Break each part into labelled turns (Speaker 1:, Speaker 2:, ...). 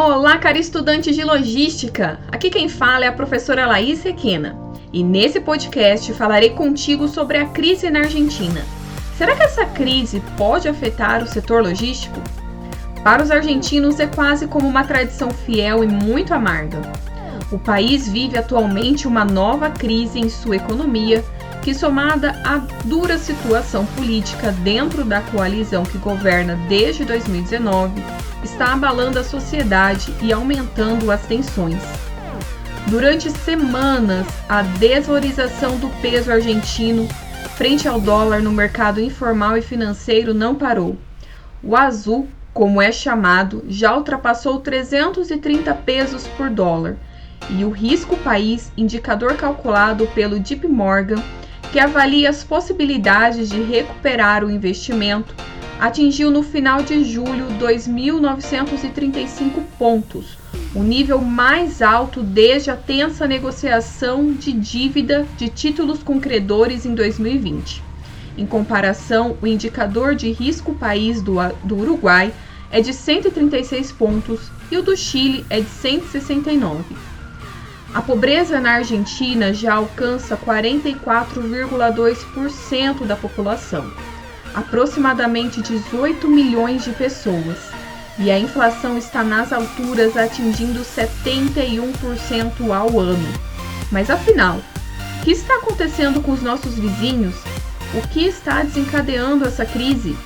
Speaker 1: Olá, cara estudante de logística! Aqui quem fala é a professora Laís Requena. E nesse podcast falarei contigo sobre a crise na Argentina. Será que essa crise pode afetar o setor logístico? Para os argentinos é quase como uma tradição fiel e muito amarga. O país vive atualmente uma nova crise em sua economia, que somada à dura situação política dentro da coalizão que governa desde 2019, está abalando a sociedade e aumentando as tensões. Durante semanas, a desvalorização do peso argentino frente ao dólar no mercado informal e financeiro não parou. O azul, como é chamado, já ultrapassou 330 pesos por dólar. E o risco país, indicador calculado pelo JP Morgan, que avalia as possibilidades de recuperar o investimento, atingiu no final de julho 2.935 pontos, o nível mais alto desde a tensa negociação de dívida de títulos com credores em 2020. Em comparação, o indicador de risco país do, do Uruguai é de 136 pontos e o do Chile é de 169. A pobreza na Argentina já alcança 44,2% da população aproximadamente 18 milhões de pessoas, e a inflação está nas alturas atingindo 71% ao ano. Mas afinal, o que está acontecendo com os nossos vizinhos? O que está desencadeando essa crise?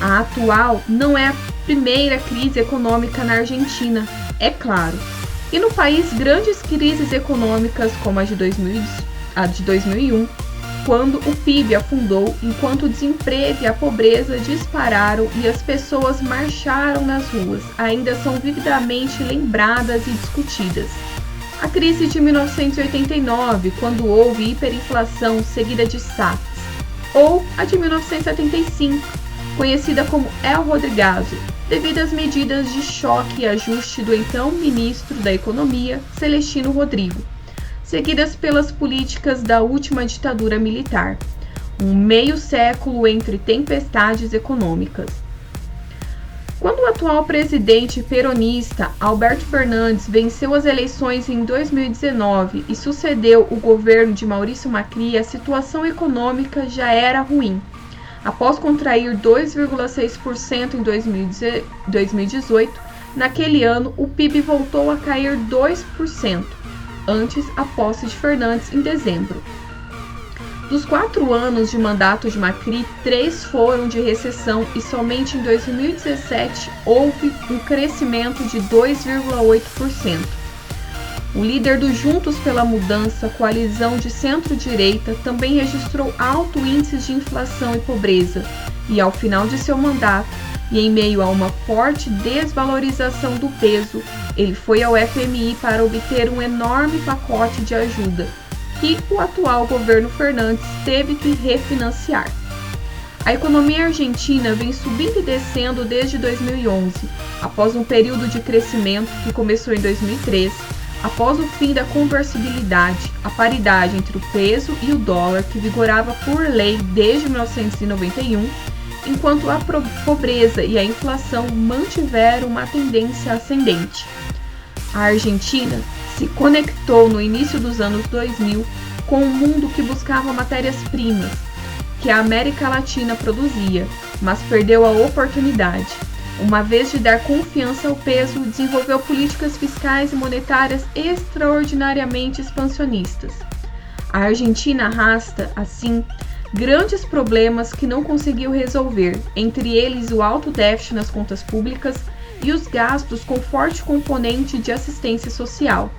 Speaker 1: A atual não é a primeira crise econômica na Argentina, é claro. E no país, grandes crises econômicas como a de, 2000, a de 2001 quando o PIB afundou, enquanto o desemprego e a pobreza dispararam e as pessoas marcharam nas ruas, ainda são vividamente lembradas e discutidas. A crise de 1989, quando houve hiperinflação seguida de SARS, ou a de 1975, conhecida como El Rodrigazo, devido às medidas de choque e ajuste do então ministro da Economia, Celestino Rodrigo seguidas pelas políticas da última ditadura militar, um meio século entre tempestades econômicas. Quando o atual presidente peronista Alberto Fernandes venceu as eleições em 2019 e sucedeu o governo de Maurício Macri, a situação econômica já era ruim. Após contrair 2,6% em 2018, naquele ano o PIB voltou a cair 2% antes a posse de Fernandes em dezembro. Dos quatro anos de mandato de Macri, três foram de recessão e somente em 2017 houve um crescimento de 2,8%. O líder do Juntos pela Mudança, coalizão de centro-direita, também registrou alto índice de inflação e pobreza, e ao final de seu mandato, e em meio a uma forte desvalorização do peso, ele foi ao FMI para obter um enorme pacote de ajuda, que o atual governo Fernandes teve que refinanciar. A economia argentina vem subindo e descendo desde 2011, após um período de crescimento que começou em 2003, após o fim da conversibilidade, a paridade entre o peso e o dólar que vigorava por lei desde 1991 enquanto a pobreza e a inflação mantiveram uma tendência ascendente. A Argentina se conectou no início dos anos 2000 com um mundo que buscava matérias-primas que a América Latina produzia, mas perdeu a oportunidade. Uma vez de dar confiança ao peso, desenvolveu políticas fiscais e monetárias extraordinariamente expansionistas. A Argentina arrasta, assim, grandes problemas que não conseguiu resolver, entre eles o alto déficit nas contas públicas e os gastos com forte componente de assistência social,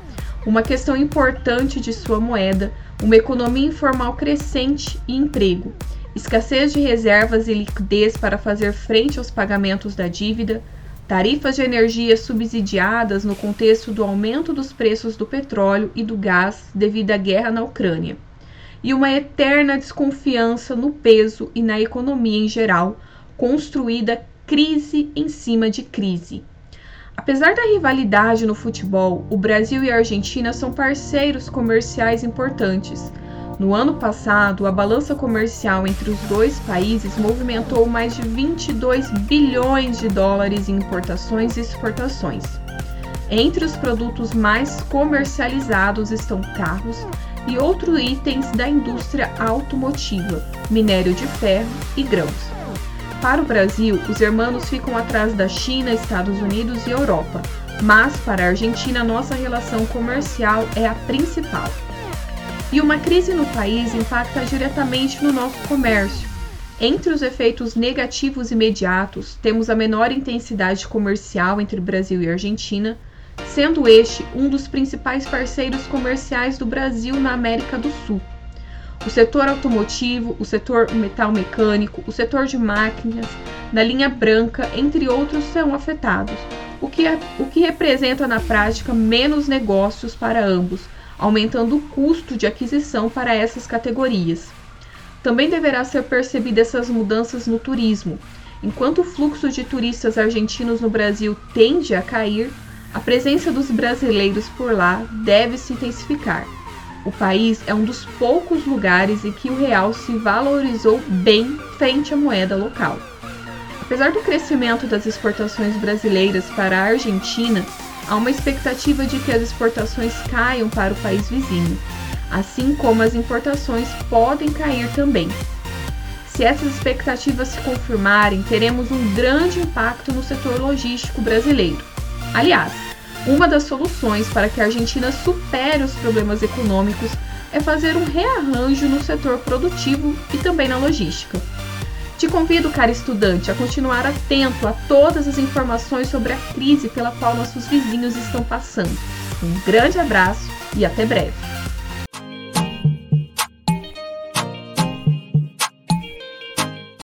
Speaker 1: uma questão importante de sua moeda, uma economia informal crescente e emprego, escassez de reservas e liquidez para fazer frente aos pagamentos da dívida, tarifas de energia subsidiadas no contexto do aumento dos preços do petróleo e do gás devido à guerra na Ucrânia e uma eterna desconfiança no peso e na economia em geral, construída crise em cima de crise. Apesar da rivalidade no futebol, o Brasil e a Argentina são parceiros comerciais importantes. No ano passado, a balança comercial entre os dois países movimentou mais de 22 bilhões de dólares em importações e exportações. Entre os produtos mais comercializados estão carros e outros itens da indústria automotiva, minério de ferro e grãos. Para o Brasil, os hermanos ficam atrás da China, Estados Unidos e Europa, mas para a Argentina, nossa relação comercial é a principal. E uma crise no país impacta diretamente no nosso comércio. Entre os efeitos negativos imediatos, temos a menor intensidade comercial entre Brasil e Argentina, sendo este um dos principais parceiros comerciais do Brasil na América do Sul. O setor automotivo, o setor metal mecânico, o setor de máquinas, na linha branca, entre outros, são afetados, o que, é, o que representa na prática menos negócios para ambos, aumentando o custo de aquisição para essas categorias. Também deverá ser percebida essas mudanças no turismo. Enquanto o fluxo de turistas argentinos no Brasil tende a cair, a presença dos brasileiros por lá deve se intensificar. O país é um dos poucos lugares em que o real se valorizou bem frente à moeda local. Apesar do crescimento das exportações brasileiras para a Argentina, há uma expectativa de que as exportações caiam para o país vizinho, assim como as importações podem cair também. Se essas expectativas se confirmarem, teremos um grande impacto no setor logístico brasileiro. Aliás, uma das soluções para que a Argentina supere os problemas econômicos é fazer um rearranjo no setor produtivo e também na logística. Te convido, cara estudante, a continuar atento a todas as informações sobre a crise pela qual nossos vizinhos estão passando. Um grande abraço e até breve!